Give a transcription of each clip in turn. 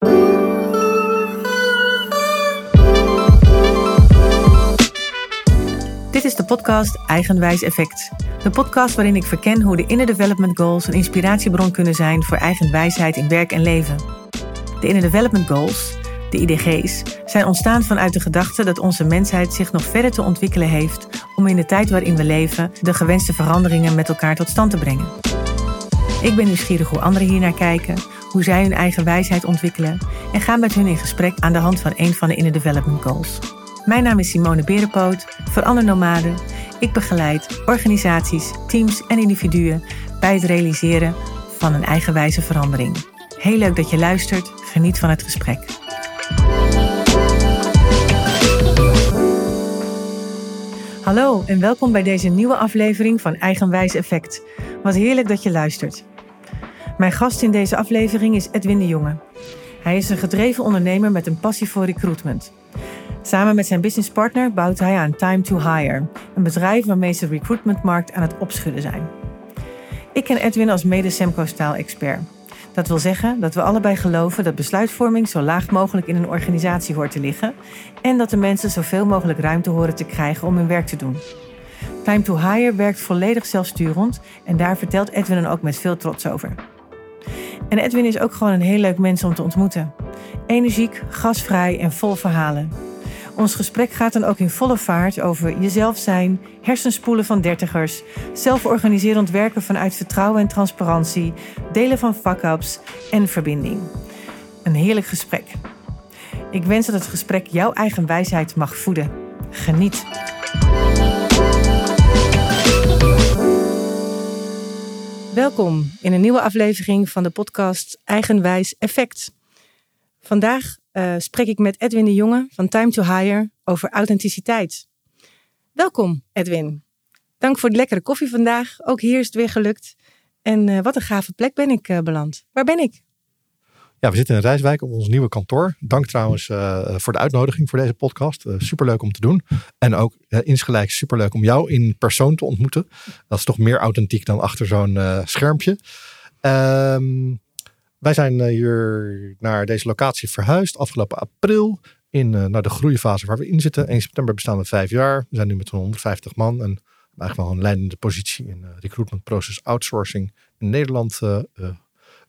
Dit is de podcast Eigenwijs Effect. De podcast waarin ik verken hoe de Inner Development Goals een inspiratiebron kunnen zijn voor eigen wijsheid in werk en leven. De Inner Development Goals, de IDG's, zijn ontstaan vanuit de gedachte dat onze mensheid zich nog verder te ontwikkelen heeft om in de tijd waarin we leven de gewenste veranderingen met elkaar tot stand te brengen. Ik ben nieuwsgierig hoe anderen hiernaar kijken, hoe zij hun eigen wijsheid ontwikkelen en ga met hun in gesprek aan de hand van een van de Inner Development Goals. Mijn naam is Simone Berenpoot, verander nomade. Ik begeleid organisaties, teams en individuen bij het realiseren van een eigenwijze verandering. Heel leuk dat je luistert. Geniet van het gesprek. Hallo en welkom bij deze nieuwe aflevering van Eigenwijs Effect. Wat heerlijk dat je luistert. Mijn gast in deze aflevering is Edwin de Jonge. Hij is een gedreven ondernemer met een passie voor recruitment. Samen met zijn businesspartner bouwt hij aan Time to Hire, een bedrijf waarmee ze de recruitmentmarkt aan het opschudden zijn. Ik ken Edwin als mede Semco-staal-expert. Dat wil zeggen dat we allebei geloven dat besluitvorming zo laag mogelijk in een organisatie hoort te liggen en dat de mensen zoveel mogelijk ruimte horen te krijgen om hun werk te doen. Time to Hire werkt volledig zelfsturend en daar vertelt Edwin dan ook met veel trots over. En Edwin is ook gewoon een heel leuk mens om te ontmoeten. Energiek, gasvrij en vol verhalen. Ons gesprek gaat dan ook in volle vaart over jezelf zijn, hersenspoelen van dertigers, zelforganiserend werken vanuit vertrouwen en transparantie, delen van fuck-ups en verbinding. Een heerlijk gesprek. Ik wens dat het gesprek jouw eigen wijsheid mag voeden. Geniet. Welkom in een nieuwe aflevering van de podcast Eigenwijs Effect. Vandaag uh, spreek ik met Edwin de Jonge van Time to Hire over authenticiteit. Welkom, Edwin. Dank voor de lekkere koffie vandaag. Ook hier is het weer gelukt. En uh, wat een gave plek ben ik uh, beland. Waar ben ik? Ja, we zitten in Rijswijk op ons nieuwe kantoor. Dank trouwens voor de uitnodiging voor deze podcast. superleuk om te doen. En ook insgelijks superleuk om jou in persoon te ontmoeten. Dat is toch meer authentiek dan achter zo'n schermpje. Ehm wij zijn eh, hier naar deze locatie verhuisd afgelopen april in uh, naar de groeifase waar we in zitten. 1 september bestaan we vijf jaar. We zijn nu met zo'n 150 man en eigenlijk wel een leidende positie in uh, recruitment process outsourcing in Nederland uh,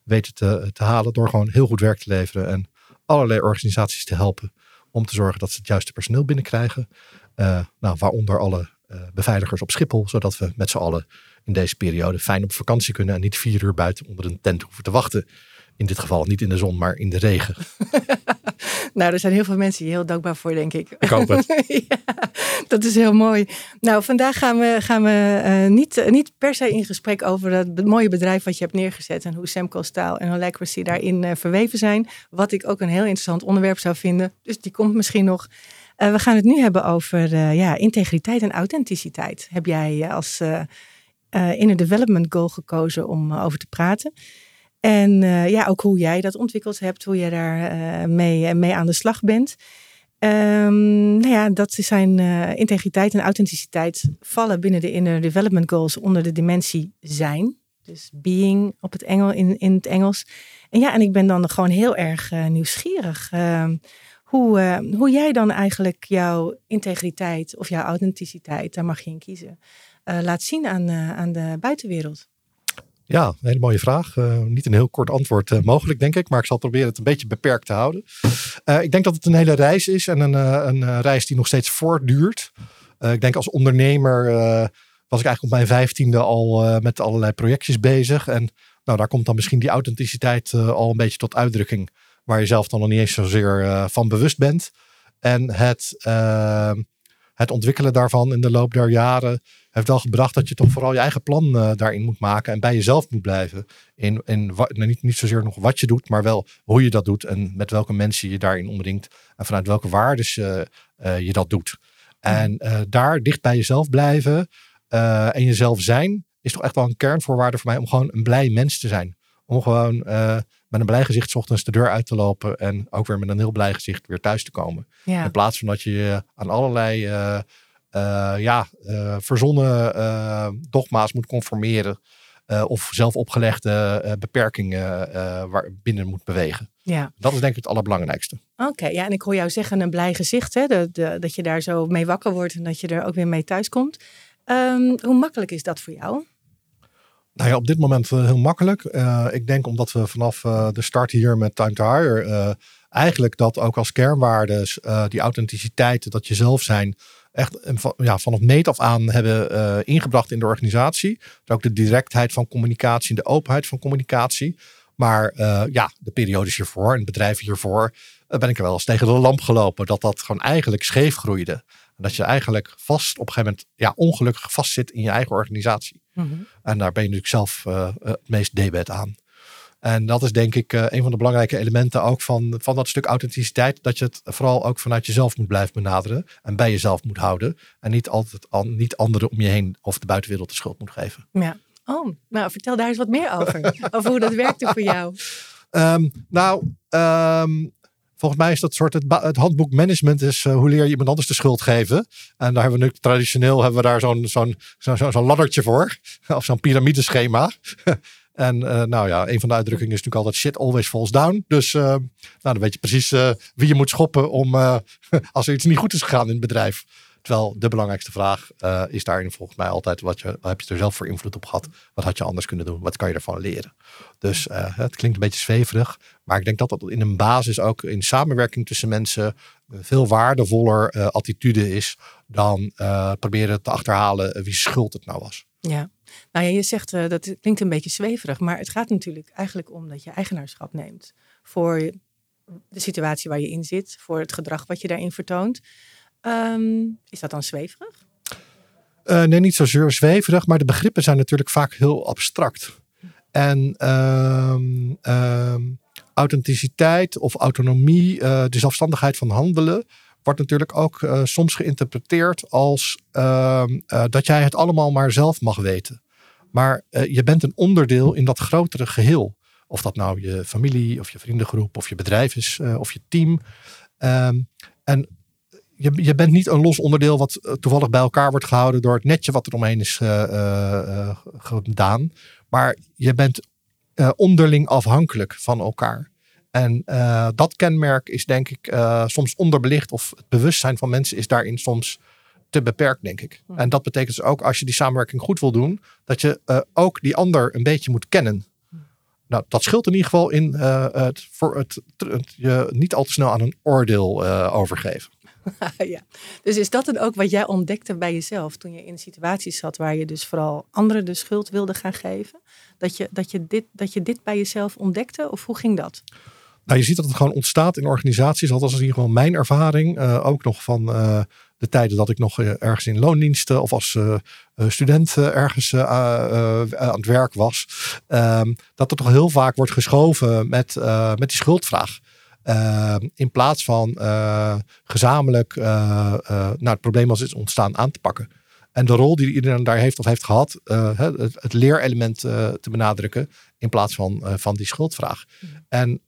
weten te, te halen door gewoon heel goed werk te leveren en allerlei organisaties te helpen om te zorgen dat ze het juiste personeel binnenkrijgen. nou, waaronder alle beveiligers op Schiphol, zodat we met z'n allen in deze periode fijn op vakantie kunnen en niet vier uur buiten onder een tent hoeven te wachten in dit geval niet in de zon, maar in de regen. nou, er zijn heel veel mensen hier heel dankbaar voor, denk ik. Ik hoop het. ja, dat is heel mooi. Nou, vandaag gaan we, gaan we uh, niet, niet per se in gesprek over dat mooie bedrijf wat je hebt neergezet. En hoe Semco Staal en Holacracy daarin uh, verweven zijn. Wat ik ook een heel interessant onderwerp zou vinden. Dus die komt misschien nog. Uh, we gaan het nu hebben over ja, integriteit en authenticiteit. Heb jij als in een development goal gekozen om over te praten. En uh, ja, ook hoe jij dat ontwikkeld hebt, hoe jij daar uh, mee, mee aan de slag bent. Um, nou ja, dat zijn integriteit en authenticiteit vallen binnen de Inner Development Goals onder de dimensie zijn. Dus being op het Engel, in, in het Engels. En ja, en ik ben dan gewoon heel erg nieuwsgierig. Ehm, hoe, hoe jij dan eigenlijk jouw integriteit of jouw authenticiteit, daar mag je in kiezen, laat zien aan, aan de buitenwereld. Ja, een hele mooie vraag. Uh, niet een heel kort antwoord uh, mogelijk, denk ik. Maar ik zal proberen het een beetje beperkt te houden. Uh, ik denk dat het een hele reis is. En een, een reis die nog steeds voortduurt. ik denk als ondernemer was ik eigenlijk op mijn vijftiende al met allerlei projectjes bezig. En nou, daar komt dan misschien die authenticiteit al een beetje tot uitdrukking. Waar je zelf dan nog niet eens zozeer van bewust bent. En het, het ontwikkelen daarvan in de loop der jaren heeft wel gebracht dat je toch vooral je eigen plan uh, daarin moet maken en bij jezelf moet blijven. In, in nou, niet, niet zozeer nog wat je doet, maar wel hoe je dat doet en met welke mensen je daarin omringt en vanuit welke waarden uh, uh, je dat doet. En daar dicht bij jezelf blijven en jezelf zijn is toch echt wel een kernvoorwaarde voor mij om gewoon een blij mens te zijn. Om gewoon met een blij gezicht ochtends de deur uit te lopen en ook weer met een heel blij gezicht weer thuis te komen. In plaats van dat je aan allerlei ja, uh, verzonnen uh, dogma's moet conformeren. of zelf opgelegde beperkingen waar binnen moet bewegen. Ja. Dat is denk ik het allerbelangrijkste. Oké, ja, en ik hoor jou zeggen een blij gezicht, hè? Dat, de, dat je daar zo mee wakker wordt en dat je er ook weer mee thuiskomt. Um, hoe makkelijk is dat voor jou? Nou ja, op dit moment uh, heel makkelijk. Uh, ik denk omdat we vanaf uh, de start hier met Time to Hire eigenlijk dat ook als kernwaardes die authenticiteit, dat je zelf zijn, echt ja, vanaf meet af aan hebben ingebracht in de organisatie. Dus ook de directheid van communicatie en de openheid van communicatie. Maar ja, de periodes hiervoor en bedrijven hiervoor ben ik er wel eens tegen de lamp gelopen dat dat gewoon eigenlijk scheef groeide. Dat je eigenlijk vast op een gegeven moment ja, ongelukkig vastzit in je eigen organisatie. Mhm. En daar ben je natuurlijk zelf het meest debet aan. En dat is denk ik uh, een van de belangrijke elementen ook van, van dat stuk authenticiteit. Dat je het vooral ook vanuit jezelf moet blijven benaderen. En bij jezelf moet houden. En niet altijd an, niet anderen om je heen of de buitenwereld de schuld moet geven. Ja. Oh, nou vertel daar eens wat meer over. over hoe dat werkte voor jou. Um, nou, um, Volgens mij is dat soort het, het handboek management is uh, hoe leer je iemand anders de schuld geven. En daar hebben we nu traditioneel hebben we daar zo'n zo'n zo'n zo, laddertje voor. Of zo'n piramideschema. En uh, nou ja, een van de uitdrukkingen is natuurlijk altijd shit always falls down. Dus uh, nou, dan weet je precies wie je moet schoppen om als er iets niet goed is gegaan in het bedrijf. Terwijl de belangrijkste vraag is daarin volgens mij altijd: wat, je, wat heb je er zelf voor invloed op gehad? Wat had je anders kunnen doen? Wat kan je ervan leren? Dus het klinkt een beetje zweverig, maar ik denk dat dat in een basis ook in samenwerking tussen mensen veel waardevoller attitude is dan proberen te achterhalen wie schuld het nou was. Ja, nou ja, je zegt dat klinkt een beetje zweverig, maar het gaat natuurlijk eigenlijk om dat je eigenaarschap neemt voor de situatie waar je in zit, voor het gedrag wat je daarin vertoont. Um, is dat dan zweverig? Uh, nee, niet zozeer zweverig, maar de begrippen zijn natuurlijk vaak heel abstract. En um, um, authenticiteit of autonomie, uh, de zelfstandigheid van handelen, wordt natuurlijk ook soms geïnterpreteerd als dat jij het allemaal maar zelf mag weten. Maar je bent een onderdeel in dat grotere geheel. Of dat nou je familie of je vriendengroep of je bedrijf is of je team. en je, je bent niet een los onderdeel wat eh, toevallig bij elkaar wordt gehouden door het netje wat er omheen is gedaan. Maar je bent onderling afhankelijk van elkaar. En dat kenmerk is denk ik soms onderbelicht of het bewustzijn van mensen is daarin soms te beperkt, denk ik. En dat betekent dus ook als je die samenwerking goed wil doen, dat je ook die ander een beetje moet kennen. Nou, dat scheelt in ieder geval in het, voor het, het, je niet al te snel aan een oordeel overgeven. ja. Dus is dat dan ook wat jij ontdekte bij jezelf toen je in situaties zat waar je dus vooral anderen de schuld wilde gaan geven? Dat je, dat je, dit, dat je dit bij jezelf ontdekte of hoe ging dat? Nou, je ziet dat het gewoon ontstaat in organisaties. Althans, is in ieder geval mijn ervaring. Uh, ook nog van uh, de tijden dat ik nog uh, ergens in loondiensten of als student ergens aan het werk was. Ehm, dat er toch heel vaak wordt geschoven met, met die schuldvraag. Uh, in plaats van gezamenlijk uh, nou, het probleem als is ontstaan aan te pakken. En de rol die iedereen daar heeft of heeft gehad, het, het, leerelement te benadrukken in plaats van, van die schuldvraag. Mhm. En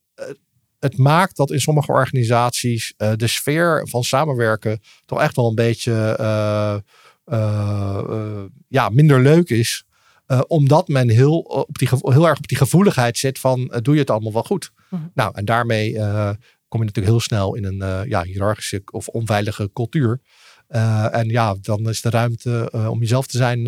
het maakt dat in sommige organisaties de sfeer van samenwerken toch echt wel een beetje ja, minder leuk is. omdat men heel, op die, heel erg op die gevoeligheid zit van doe je het allemaal wel goed. Mhm. Nou, en daarmee eh, kom je natuurlijk heel snel in een uh, ja, hiërarchische of onveilige cultuur. Uh, en ja, dan is de ruimte om jezelf te zijn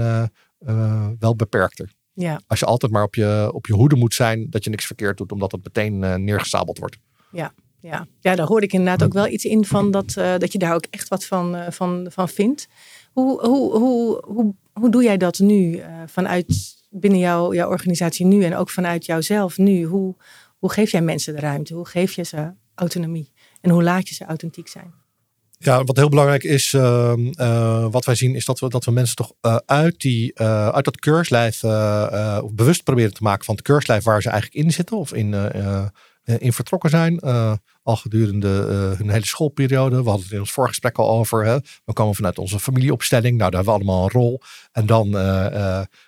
wel beperkter. Ja. Als je altijd maar op je, op je hoede moet zijn dat je niks verkeerd doet, omdat het meteen neergesabeld wordt. Ja, ja. ja, daar hoorde ik inderdaad ook wel iets in van dat, dat je daar ook echt wat van, van, van vindt. Hoe, hoe, hoe, hoe, hoe doe jij dat nu vanuit binnen jouw, jouw organisatie nu en ook vanuit jouzelf nu? Hoe, hoe geef jij mensen de ruimte? Hoe geef je ze autonomie? En hoe laat je ze authentiek zijn? Ja, wat heel belangrijk is, uh, wat wij zien, is dat we, dat we mensen toch uit, die, uit dat keurslijf bewust proberen te maken van het keurslijf waar ze eigenlijk in zitten of in, in vertrokken zijn. al gedurende hun hele schoolperiode. We hadden het in ons voorgesprek al over. Hè? We komen vanuit onze familieopstelling. Nou, daar hebben we allemaal een rol. En dan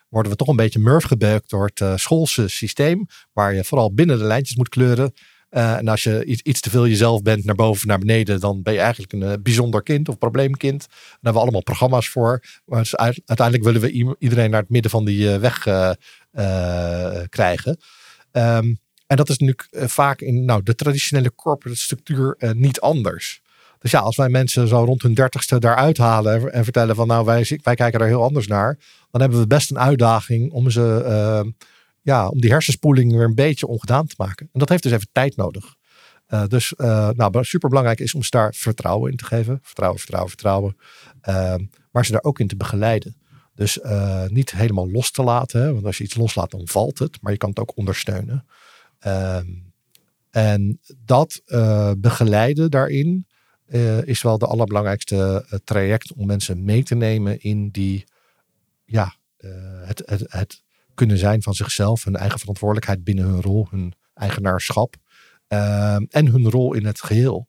worden we toch een beetje murf gebeukt door het schoolse systeem. Waar je vooral binnen de lijntjes moet kleuren. En als je iets, iets, te veel jezelf bent, naar boven naar beneden, dan ben je eigenlijk een bijzonder kind of probleemkind. Daar hebben we allemaal programma's voor. Maar dus uiteindelijk willen we iedereen naar het midden van die weg krijgen. Um, En dat is nu vaak in nou, de traditionele corporate structuur niet anders. Dus ja, als wij mensen zo rond hun dertigste daaruit halen en vertellen van nou wij, wij kijken er heel anders naar, dan hebben we best een uitdaging om ze, uh, ja, om die hersenspoeling weer een beetje ongedaan te maken. En dat heeft dus even tijd nodig. Dus uh, nou, super belangrijk is om ze daar vertrouwen in te geven. Vertrouwen, vertrouwen, vertrouwen. Ehm, maar ze daar ook in te begeleiden. Dus niet helemaal los te laten. Hè? Want als je iets loslaat, dan valt het. Maar je kan het ook ondersteunen. Ehm, en dat begeleiden daarin uh, is wel de allerbelangrijkste uh, traject om mensen mee te nemen in die, ja, het, het, het, kunnen zijn van zichzelf, hun eigen verantwoordelijkheid binnen hun rol, hun eigenaarschap ehm, en hun rol in het geheel.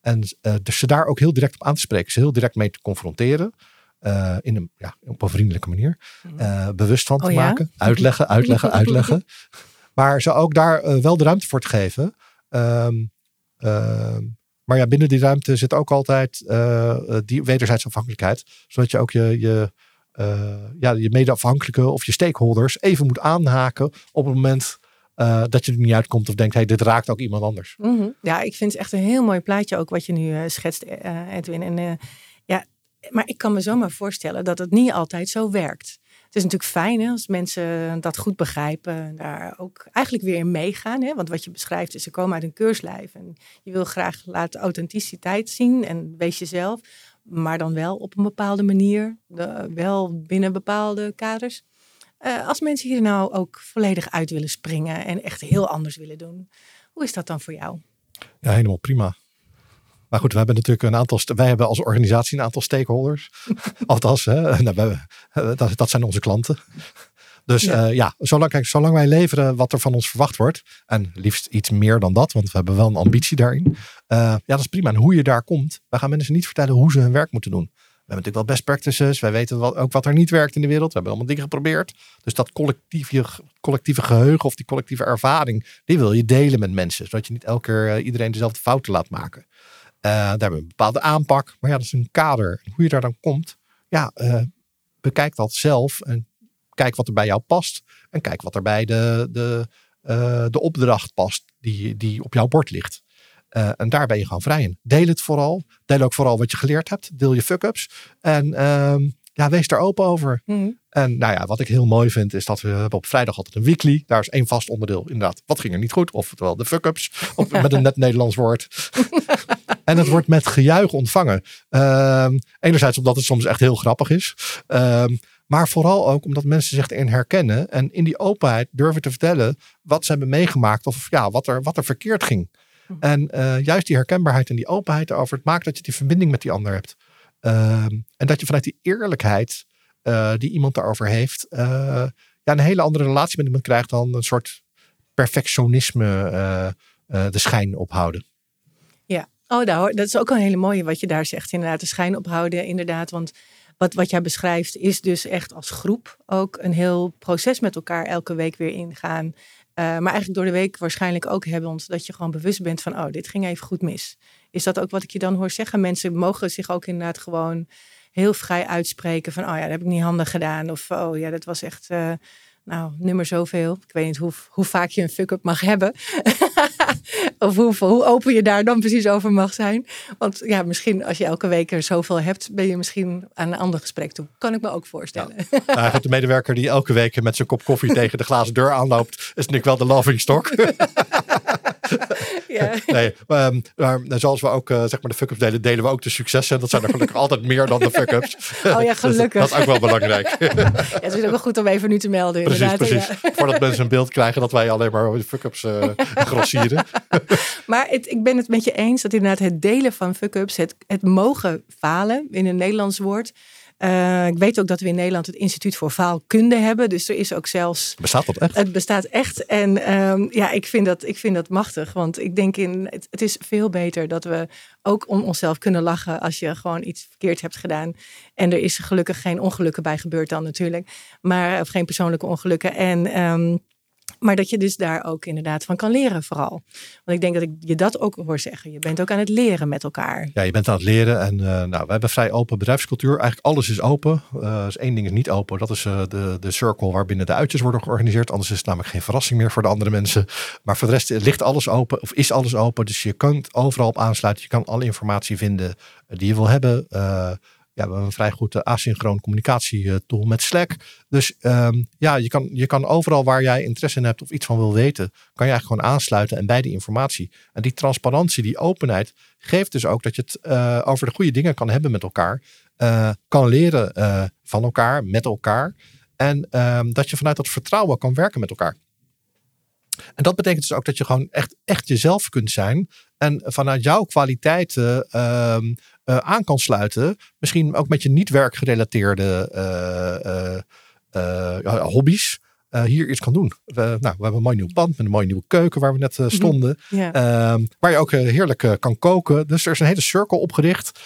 En dus ze daar ook heel direct op aan te spreken, ze heel direct mee te confronteren. in een, ja, op een vriendelijke manier. Mhm. bewust van te oh, maken. Uitleggen, uitleggen, uitleggen. Maar ze ook daar wel de ruimte voor te geven. Um, maar ja, binnen die ruimte zit ook altijd uh, die wederzijdse afhankelijkheid. Zodat je ook je, je, uh, ja, je medeafhankelijke of je stakeholders even moet aanhaken op het moment dat je er niet uitkomt of denkt, hey, dit raakt ook iemand anders. -hmm. Ja, ik vind het echt een heel mooi plaatje ook wat je nu schetst, Edwin. En ja, maar ik kan me zomaar voorstellen dat het niet altijd zo werkt. Het is natuurlijk fijn hè, als mensen dat goed begrijpen, daar ook eigenlijk weer in meegaan. Hè? Want wat je beschrijft is, ze komen uit een keurslijf en je wil graag laten authenticiteit zien en wees jezelf, maar dan wel op een bepaalde manier, wel binnen bepaalde kaders. Uh, als mensen hier nou ook volledig uit willen springen en echt heel anders willen doen, hoe is dat dan voor jou? Ja, helemaal prima. Maar goed, we hebben natuurlijk een aantal, wij hebben als organisatie een aantal stakeholders. Althans, hè, nou, dat, dat zijn onze klanten. Dus ja, uh, ja zolang, kijk, zolang wij leveren wat er van ons verwacht wordt, en liefst iets meer dan dat, want we hebben wel een ambitie daarin. Uh, ja, dat is prima. En hoe je daar komt, wij gaan mensen niet vertellen hoe ze hun werk moeten doen. We hebben natuurlijk wel best practices. Wij weten wat, ook wat er niet werkt in de wereld. We hebben allemaal dingen geprobeerd. Dus dat collectieve, collectieve geheugen of die collectieve ervaring, die wil je delen met mensen. Zodat je niet elke keer iedereen dezelfde fouten laat maken. Uh, daar hebben we een bepaalde aanpak. Maar ja, dat is een kader. Hoe je daar dan komt, ja, uh, bekijk dat zelf. En kijk wat er bij jou past. En kijk wat er bij de, de, uh, de opdracht past die, die op jouw bord ligt. en daar ben je gewoon vrij in. Deel het vooral. Deel ook vooral wat je geleerd hebt. Deel je fuck-ups. En ehm, ja, wees er open over. Mhm. En nou ja, wat ik heel mooi vind is dat we hebben op vrijdag altijd een weekly. Daar is één vast onderdeel inderdaad. Wat ging er niet goed? Oftewel de fuck-ups. met een net Nederlands woord. en het wordt met gejuich ontvangen. Uh, enerzijds omdat het soms echt heel grappig is. Uh, maar vooral ook omdat mensen zich erin herkennen. En in die openheid durven te vertellen wat ze hebben meegemaakt. Of ja, wat er, wat er verkeerd ging. Mhm. En uh, juist die herkenbaarheid en die openheid erover. Het maakt dat je die verbinding met die ander hebt. Ehm, en dat je vanuit die eerlijkheid uh, die iemand daarover heeft, uh, ja, een hele andere relatie met iemand krijgt dan een soort perfectionisme uh, de schijn ophouden. Ja, oh, dat is ook een hele mooie wat je daar zegt. Inderdaad, de schijn ophouden, inderdaad. Want wat, wat jij beschrijft is dus echt als groep ook een heel proces met elkaar elke week weer ingaan. Maar eigenlijk door de week waarschijnlijk ook hebben dat je gewoon bewust bent van, oh, dit ging even goed mis. Is dat ook wat ik je dan hoor zeggen? Mensen mogen zich ook inderdaad gewoon heel vrij uitspreken van, oh ja, dat heb ik niet handig gedaan. Of, oh ja, dat was echt, uh, nou, nummer zoveel. Ik weet niet hoe, hoe vaak je een fuck-up mag hebben. of hoe, hoe open je daar dan precies over mag zijn. Want ja, misschien als je elke week er zoveel hebt, ben je misschien aan een ander gesprek toe. Kan ik me ook voorstellen. Ja. Nou, de medewerker die elke week met zijn kop koffie tegen de glazen deur aanloopt, is natuurlijk wel de loving stock. ja. Nee, um, maar zoals we ook uh, zeg maar de fuck-ups delen, delen we ook de successen. Dat zijn er gelukkig altijd meer dan de fuck-ups. Oh ja, gelukkig. dat, is ook wel belangrijk. ja, het is ook wel goed om even nu te melden. Precies, precies. Voordat mensen een beeld krijgen dat wij alleen maar fuck-ups uh, grossieren. maar het, ik ben het met je eens dat inderdaad het delen van fuck-ups, het, het mogen falen in een Nederlands woord. Uh, ik weet ook dat we in Nederland het Instituut voor Faalkunde hebben. Dus er is ook zelfs. Bestaat dat echt? Het bestaat echt. En um, ja, ik vind, dat, ik vind dat machtig. Want ik denk in. Het, het, is veel beter dat we ook om onszelf kunnen lachen. als je gewoon iets verkeerd hebt gedaan. En er is gelukkig geen ongelukken bij gebeurd dan natuurlijk. Maar of geen persoonlijke ongelukken. En. Um, Maar dat je dus daar ook inderdaad van kan leren vooral. Want ik denk dat ik je dat ook hoor zeggen. Je bent ook aan het leren met elkaar. Ja, je bent aan het leren. En uh, nou, we hebben vrij open bedrijfscultuur. Eigenlijk alles is open. Uh, dus één ding is niet open. Dat is uh, de, de circle waarbinnen de uitjes worden georganiseerd. Anders is het namelijk geen verrassing meer voor de andere mensen. Maar voor de rest ligt alles open. Of is alles open. Dus je kunt overal op aansluiten. Je kan alle informatie vinden die je wil hebben ja, we hebben een vrij goed uh, asynchroon communicatietool met Slack. Dus um, ja, je kan, je kan overal waar jij interesse in hebt of iets van wil weten, kan je eigenlijk gewoon aansluiten en bij die informatie. En die transparantie, die openheid, geeft dus ook dat je het uh, over de goede dingen kan hebben met elkaar. Kan leren van elkaar, met elkaar. En um, dat je vanuit dat vertrouwen kan werken met elkaar. En dat betekent dus ook dat je gewoon echt, echt jezelf kunt zijn. En vanuit jouw kwaliteiten uh, uh, aan kan sluiten. Misschien ook met je niet werkgerelateerde uh, hobby's. hier iets kan doen. We, nou, we hebben een mooi nieuw pand met een mooie nieuwe keuken waar we net mhm. stonden. Ehm, waar je ook heerlijk kan koken. Dus er is een hele cirkel opgericht.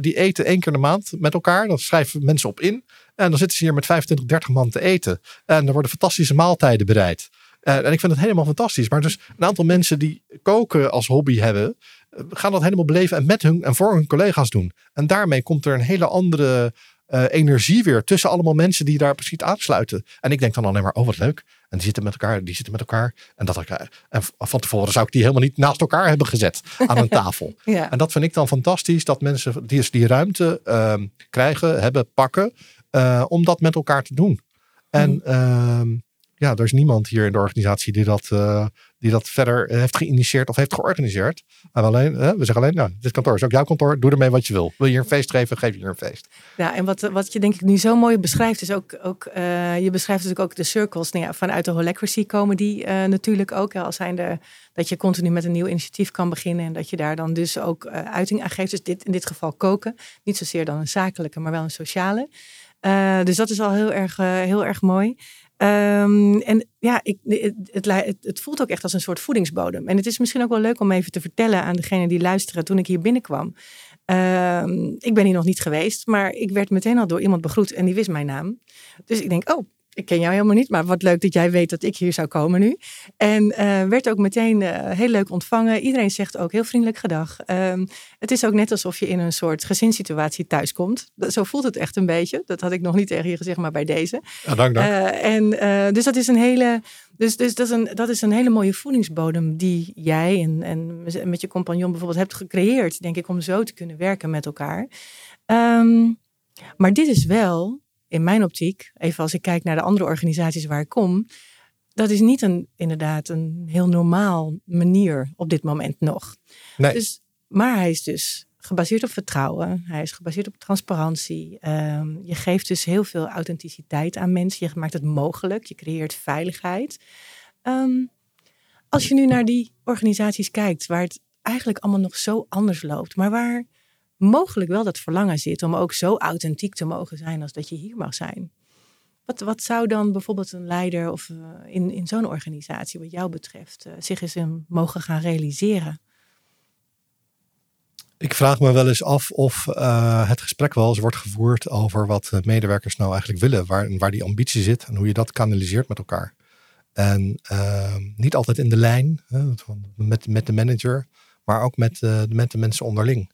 die eten één keer in de maand met elkaar. Dan schrijven mensen op in. En dan zitten ze hier met 25, 30 man te eten. En er worden fantastische maaltijden bereid. En ik vind het helemaal fantastisch. Maar dus een aantal mensen die koken als hobby hebben gaan dat helemaal beleven en met hun en voor hun collega's doen. En daarmee komt er een hele andere uh, energie weer tussen allemaal mensen die daar precies aansluiten. En ik denk dan alleen maar, oh wat leuk. En die zitten met elkaar, die zitten met elkaar. En, dat ik, en van tevoren zou ik die helemaal niet naast elkaar hebben gezet aan een tafel. ja. En dat vind ik dan fantastisch, dat mensen die, die ruimte uh, krijgen, hebben, pakken, uh, om dat met elkaar te doen. En mm. Ja, er is niemand hier in de organisatie die dat, uh, die dat verder heeft geïnitieerd of heeft georganiseerd. En alleen, we zeggen alleen, nou, dit kantoor is ook jouw kantoor, doe ermee wat je wil. Wil je een feest geven, geef je een feest. Ja, en wat, wat je denk ik nu zo mooi beschrijft, is ook, ook je beschrijft natuurlijk ook de circles. Nou ja, vanuit de Holacracy komen die natuurlijk ook. Als zijnde dat je continu met een nieuw initiatief kan beginnen en dat je daar dan dus ook uiting aan geeft. Dus dit, in dit geval koken. Niet zozeer dan een zakelijke, maar wel een sociale. dus dat is al heel erg, heel erg mooi. Um, en ja, ik, het, het, voelt ook echt als een soort voedingsbodem. En het is misschien ook wel leuk om even te vertellen aan degene die luisteren toen ik hier binnenkwam. Um, ik ben hier nog niet geweest, maar ik werd meteen al door iemand begroet en die wist mijn naam. Dus ik denk, oh, ik ken jou helemaal niet, maar wat leuk dat jij weet dat ik hier zou komen nu. En uh, werd ook meteen uh, heel leuk ontvangen. Iedereen zegt ook heel vriendelijk gedag. Um, het is ook net alsof je in een soort gezinssituatie thuiskomt. Zo voelt het echt een beetje. Dat had ik nog niet tegen je gezegd, maar bij deze. Ja, dank, dank. Uh, en dus dat is een hele. Dus, dus dat, is een, dat is een hele mooie voedingsbodem die jij en, en met je compagnon bijvoorbeeld hebt gecreëerd, denk ik, om zo te kunnen werken met elkaar. Um, maar dit is wel in mijn optiek, even als ik kijk naar de andere organisaties waar ik kom, dat is niet een, inderdaad een heel normaal manier op dit moment nog. Nee. Dus, maar hij is dus gebaseerd op vertrouwen. Hij is gebaseerd op transparantie. Um, je geeft dus heel veel authenticiteit aan mensen. Je maakt het mogelijk. Je creëert veiligheid. Um, als je nu naar die organisaties kijkt, waar het eigenlijk allemaal nog zo anders loopt, maar waar mogelijk wel dat verlangen zit om ook zo authentiek te mogen zijn als dat je hier mag zijn. Wat, wat zou dan bijvoorbeeld een leider of uh, in, in zo'n organisatie, wat jou betreft, uh, zich eens in mogen gaan realiseren? Ik vraag me wel eens af of uh, het gesprek wel eens wordt gevoerd over wat medewerkers nou eigenlijk willen, waar, waar die ambitie zit en hoe je dat kanaliseert met elkaar. En niet altijd in de lijn met, met de manager, maar ook met, met de mensen onderling.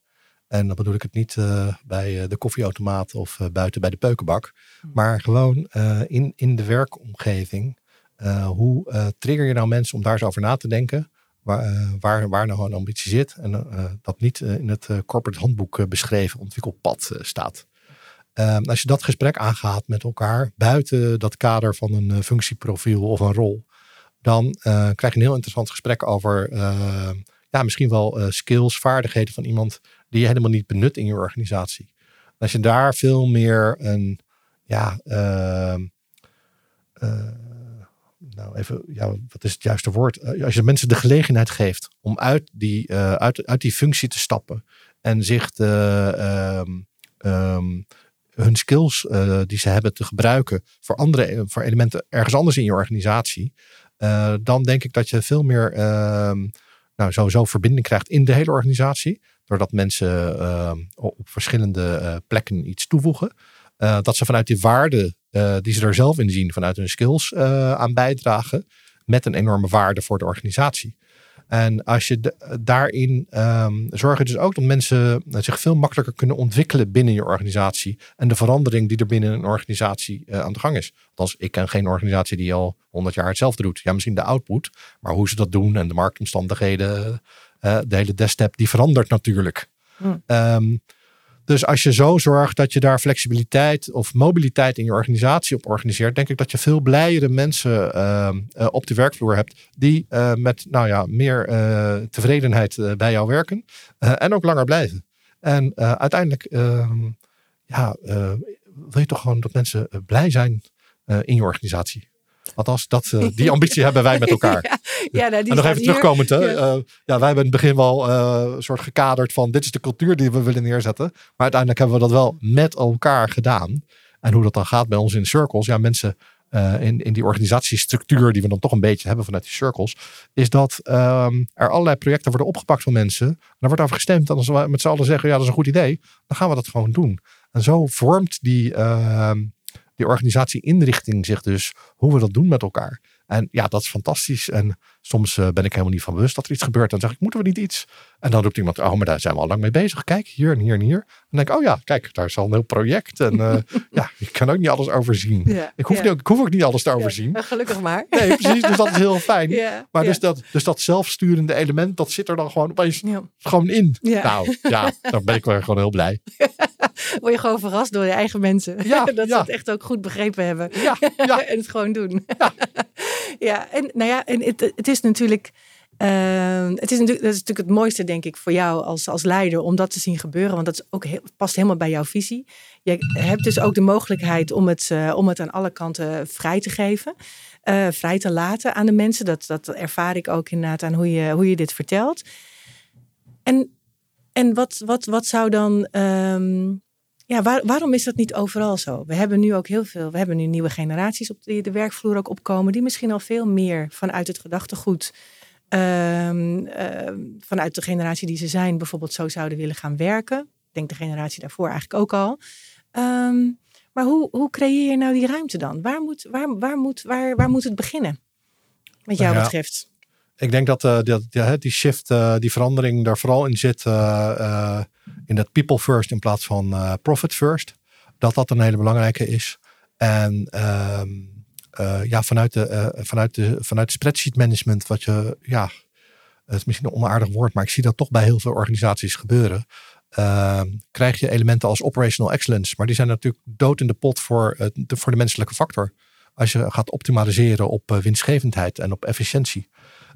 En dan bedoel ik het niet uh, bij uh, de koffieautomaat of uh, buiten bij de peukenbak. Hmm. Maar gewoon in, in de werkomgeving. hoe trigger je nou mensen om daar eens over na te denken? Waar, waar, waar nou een ambitie zit. En dat niet in het corporate handboek beschreven ontwikkelpad staat. Ehm, als je dat gesprek aangaat met elkaar. Buiten dat kader van een functieprofiel of een rol. Dan krijg je een heel interessant gesprek over ja, misschien wel skills, vaardigheden van iemand die je helemaal niet benut in je organisatie. Als je daar veel meer een, ja, uh, uh, nou even, ja, wat is het juiste woord? Eh, als je mensen de gelegenheid geeft om uit die, uh, uit, uit die functie te stappen en zich de, um, hun skills die ze hebben te gebruiken voor andere voor elementen ergens anders in je organisatie, dan denk ik dat je veel meer ehm, nou, sowieso verbinding krijgt in de hele organisatie. Doordat mensen ehm, op verschillende uh, plekken iets toevoegen. Uh, dat ze vanuit die waarde uh, die ze er zelf in zien, vanuit hun skills aan bijdragen. met een enorme waarde voor de organisatie. En als je daarin um, zorgen dus ook dat mensen zich veel makkelijker kunnen ontwikkelen binnen je organisatie. En de verandering die er binnen een organisatie aan de gang is. Althans, ik ken geen organisatie die al 100 jaar hetzelfde doet. Ja, misschien de output, maar hoe ze dat doen en de marktomstandigheden, uh, de hele desktop, die verandert natuurlijk. Hm. Um, dus als je zo zorgt dat je daar flexibiliteit of mobiliteit in je organisatie op organiseert, denk ik dat je veel blijere mensen uh, uh, op de werkvloer hebt die uh, met nou ja, meer tevredenheid bij jou werken en ook langer blijven. En uiteindelijk ehm, ja, wil je toch gewoon dat mensen blij zijn in je organisatie. Althans, dat, uh, die ambitie hebben wij met elkaar. ja, ja, nou, die en nog even terugkomend. Hè? Ja. Uh, ja. wij hebben in het begin wel uh, een soort gekaderd van dit is de cultuur die we willen neerzetten. Maar uiteindelijk hebben we dat wel met elkaar gedaan. En hoe dat dan gaat bij ons in circles. Ja, mensen in, in die organisatiestructuur die we dan toch een beetje hebben vanuit die circles. Is dat um, er allerlei projecten worden opgepakt van mensen. En daar wordt over gestemd. En als we met z'n allen zeggen ja dat is een goed idee. Dan gaan we dat gewoon doen. En zo vormt die ehm, die organisatie-inrichting zich dus hoe we dat doen met elkaar. En ja, dat is fantastisch. En soms uh, ben ik helemaal niet van bewust dat er iets gebeurt. Dan zeg ik, moeten we niet iets? En dan roept iemand, oh, maar daar zijn we al lang mee bezig. Kijk, hier en hier en hier. En dan denk ik, oh ja, kijk, daar is al een heel project. En uh, ja, ik kan ook niet alles overzien. Ja, ik, hoef ja. niet, ik hoef ook niet alles te overzien. Ja, gelukkig maar. Nee, precies. Dus dat is heel fijn. maar dus, dat, dus dat zelfsturende element, dat zit er dan gewoon opeens gewoon in. Nou, ja, dan ben ik wel gewoon heel blij. Word je gewoon verrast door je eigen mensen. Ja, dat ze het echt ook goed begrepen hebben. Ja, ja. en het gewoon doen. Ja, en nou ja, en het, het is natuurlijk. Uh, het is natuurlijk, dat is natuurlijk het mooiste, denk ik, voor jou als, als leider om dat te zien gebeuren. Want dat is ook past helemaal bij jouw visie. Je hebt dus ook de mogelijkheid om het, uh, om het aan alle kanten vrij te geven. Uh, vrij te laten aan de mensen. Dat, dat ervaar ik ook inderdaad aan hoe je, hoe je dit vertelt. En, en wat, wat, wat zou dan. Um, ja, waar, waarom is dat niet overal zo? We hebben nu ook heel veel, we hebben nu nieuwe generaties op de, de werkvloer ook opkomen, die misschien al veel meer vanuit het gedachtegoed, um, uh, vanuit de generatie die ze zijn, bijvoorbeeld zo zouden willen gaan werken. Ik denk de generatie daarvoor eigenlijk ook al. Um, maar hoe, hoe creëer je nou die ruimte dan? Waar moet, waar, waar moet, waar, waar moet het beginnen? Wat jou betreft. Ik denk dat, ja, die shift, uh, die verandering daar vooral in zit uh, in dat people first in plaats van profit first. Dat dat een hele belangrijke is. En ehm, ja, vanuit de, vanuit, de, vanuit spreadsheet management, wat je, ja, het is misschien een onaardig woord, maar ik zie dat toch bij heel veel organisaties gebeuren. Ehm, krijg je elementen als operational excellence. Maar die zijn natuurlijk dood in de pot voor, de, voor de menselijke factor. Als je gaat optimaliseren op winstgevendheid en op efficiëntie.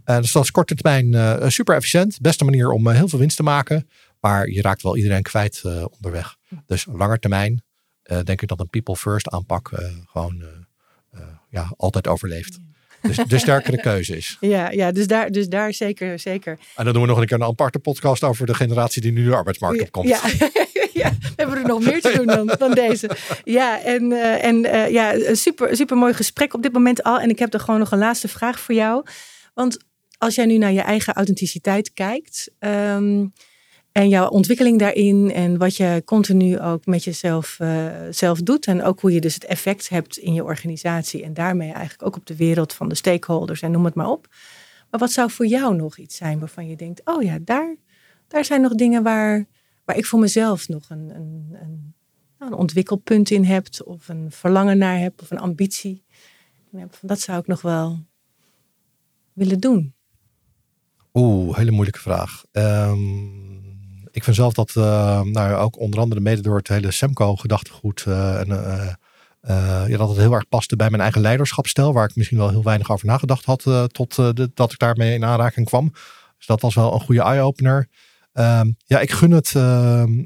Uh, dus dat is korte termijn uh, super efficiënt. Beste manier om uh, heel veel winst te maken. Maar je raakt wel iedereen kwijt onderweg. Dus langer termijn denk ik dat een people first aanpak gewoon ja, altijd overleeft. Dus de sterkere keuze is. Ja, ja dus, daar, dus daar zeker, zeker. En dan doen we nog een keer een aparte podcast over de generatie die nu de arbeidsmarkt opkomt. Ja, ja, we hebben er nog meer te doen dan, dan deze. Ja, en, en ja, een super, super mooi gesprek op dit moment al. En ik heb er gewoon nog een laatste vraag voor jou. Want als jij nu naar je eigen authenticiteit kijkt ehm, en jouw ontwikkeling daarin en wat je continu ook met jezelf uh, zelf doet en ook hoe je dus het effect hebt in je organisatie en daarmee eigenlijk ook op de wereld van de stakeholders en noem het maar op. Maar wat zou voor jou nog iets zijn waarvan je denkt, oh ja, daar, daar zijn nog dingen waar, waar ik voor mezelf nog een, een, een, een ontwikkelpunt in heb of een verlangen naar heb of een ambitie. Dat zou ik nog wel willen doen. Oeh, hele moeilijke vraag. Um, ik vind zelf dat, uh, nou ook onder andere mede door het hele Semco-gedachtegoed. Uh, ja, dat het heel erg paste bij mijn eigen leiderschapsstijl, waar ik misschien wel heel weinig over nagedacht had tot de, dat ik daarmee in aanraking kwam. Dus dat was wel een goede eye-opener. Um, ja, ik gun het ehm,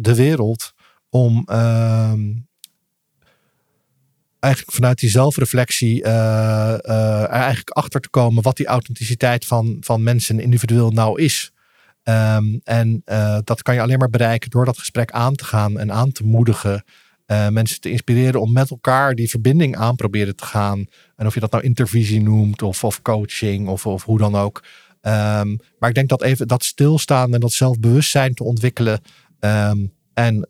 de wereld om eigenlijk vanuit die zelfreflectie uh, uh, er eigenlijk achter te komen wat die authenticiteit van, van mensen individueel nou is. Um, en uh, dat kan je alleen maar bereiken door dat gesprek aan te gaan en aan te moedigen. mensen te inspireren om met elkaar die verbinding aan proberen te gaan. En of je dat nou intervisie noemt of, of coaching of, of hoe dan ook. Um, maar ik denk dat even dat stilstaan en dat zelfbewustzijn te ontwikkelen. Um, en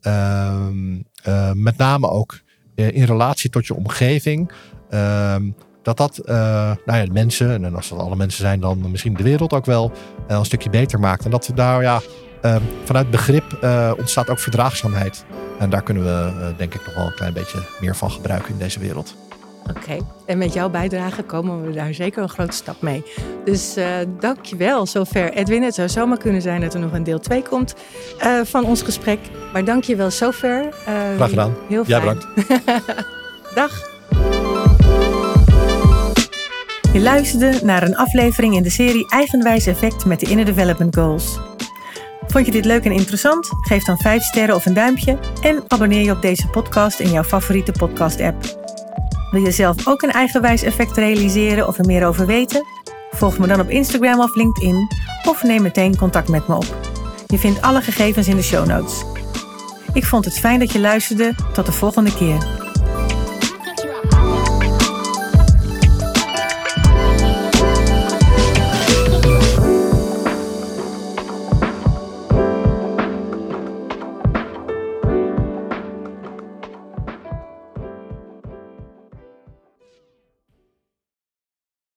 met name ook eh, in relatie tot je omgeving. Ehm, dat dat uh, nou ja, mensen, en als dat alle mensen zijn, dan misschien de wereld ook wel uh, een stukje beter maakt. En dat daar ja, uh, vanuit begrip ontstaat ook verdraagzaamheid. En daar kunnen we denk ik nog wel een klein beetje meer van gebruiken in deze wereld. Oké, en met jouw bijdrage komen we daar zeker een grote stap mee. Dus uh, dankjewel zover. Edwin, het zou zomaar kunnen zijn dat er nog een deel 2 komt uh, van ons gesprek. Maar dankjewel zover. Uh, Graag gedaan. Heel fijn. Ja, bedankt. Dag. Je luisterde naar een aflevering in de serie Eigenwijs Effect met de Inner Development Goals. Vond je dit leuk en interessant? Geef dan 5 sterren of een duimpje en abonneer je op deze podcast in jouw favoriete podcast-app. Wil je zelf ook een eigenwijs effect realiseren of er meer over weten? Volg me dan op Instagram of LinkedIn of neem meteen contact met me op. Je vindt alle gegevens in de show notes. Ik vond het fijn dat je luisterde. Tot de volgende keer.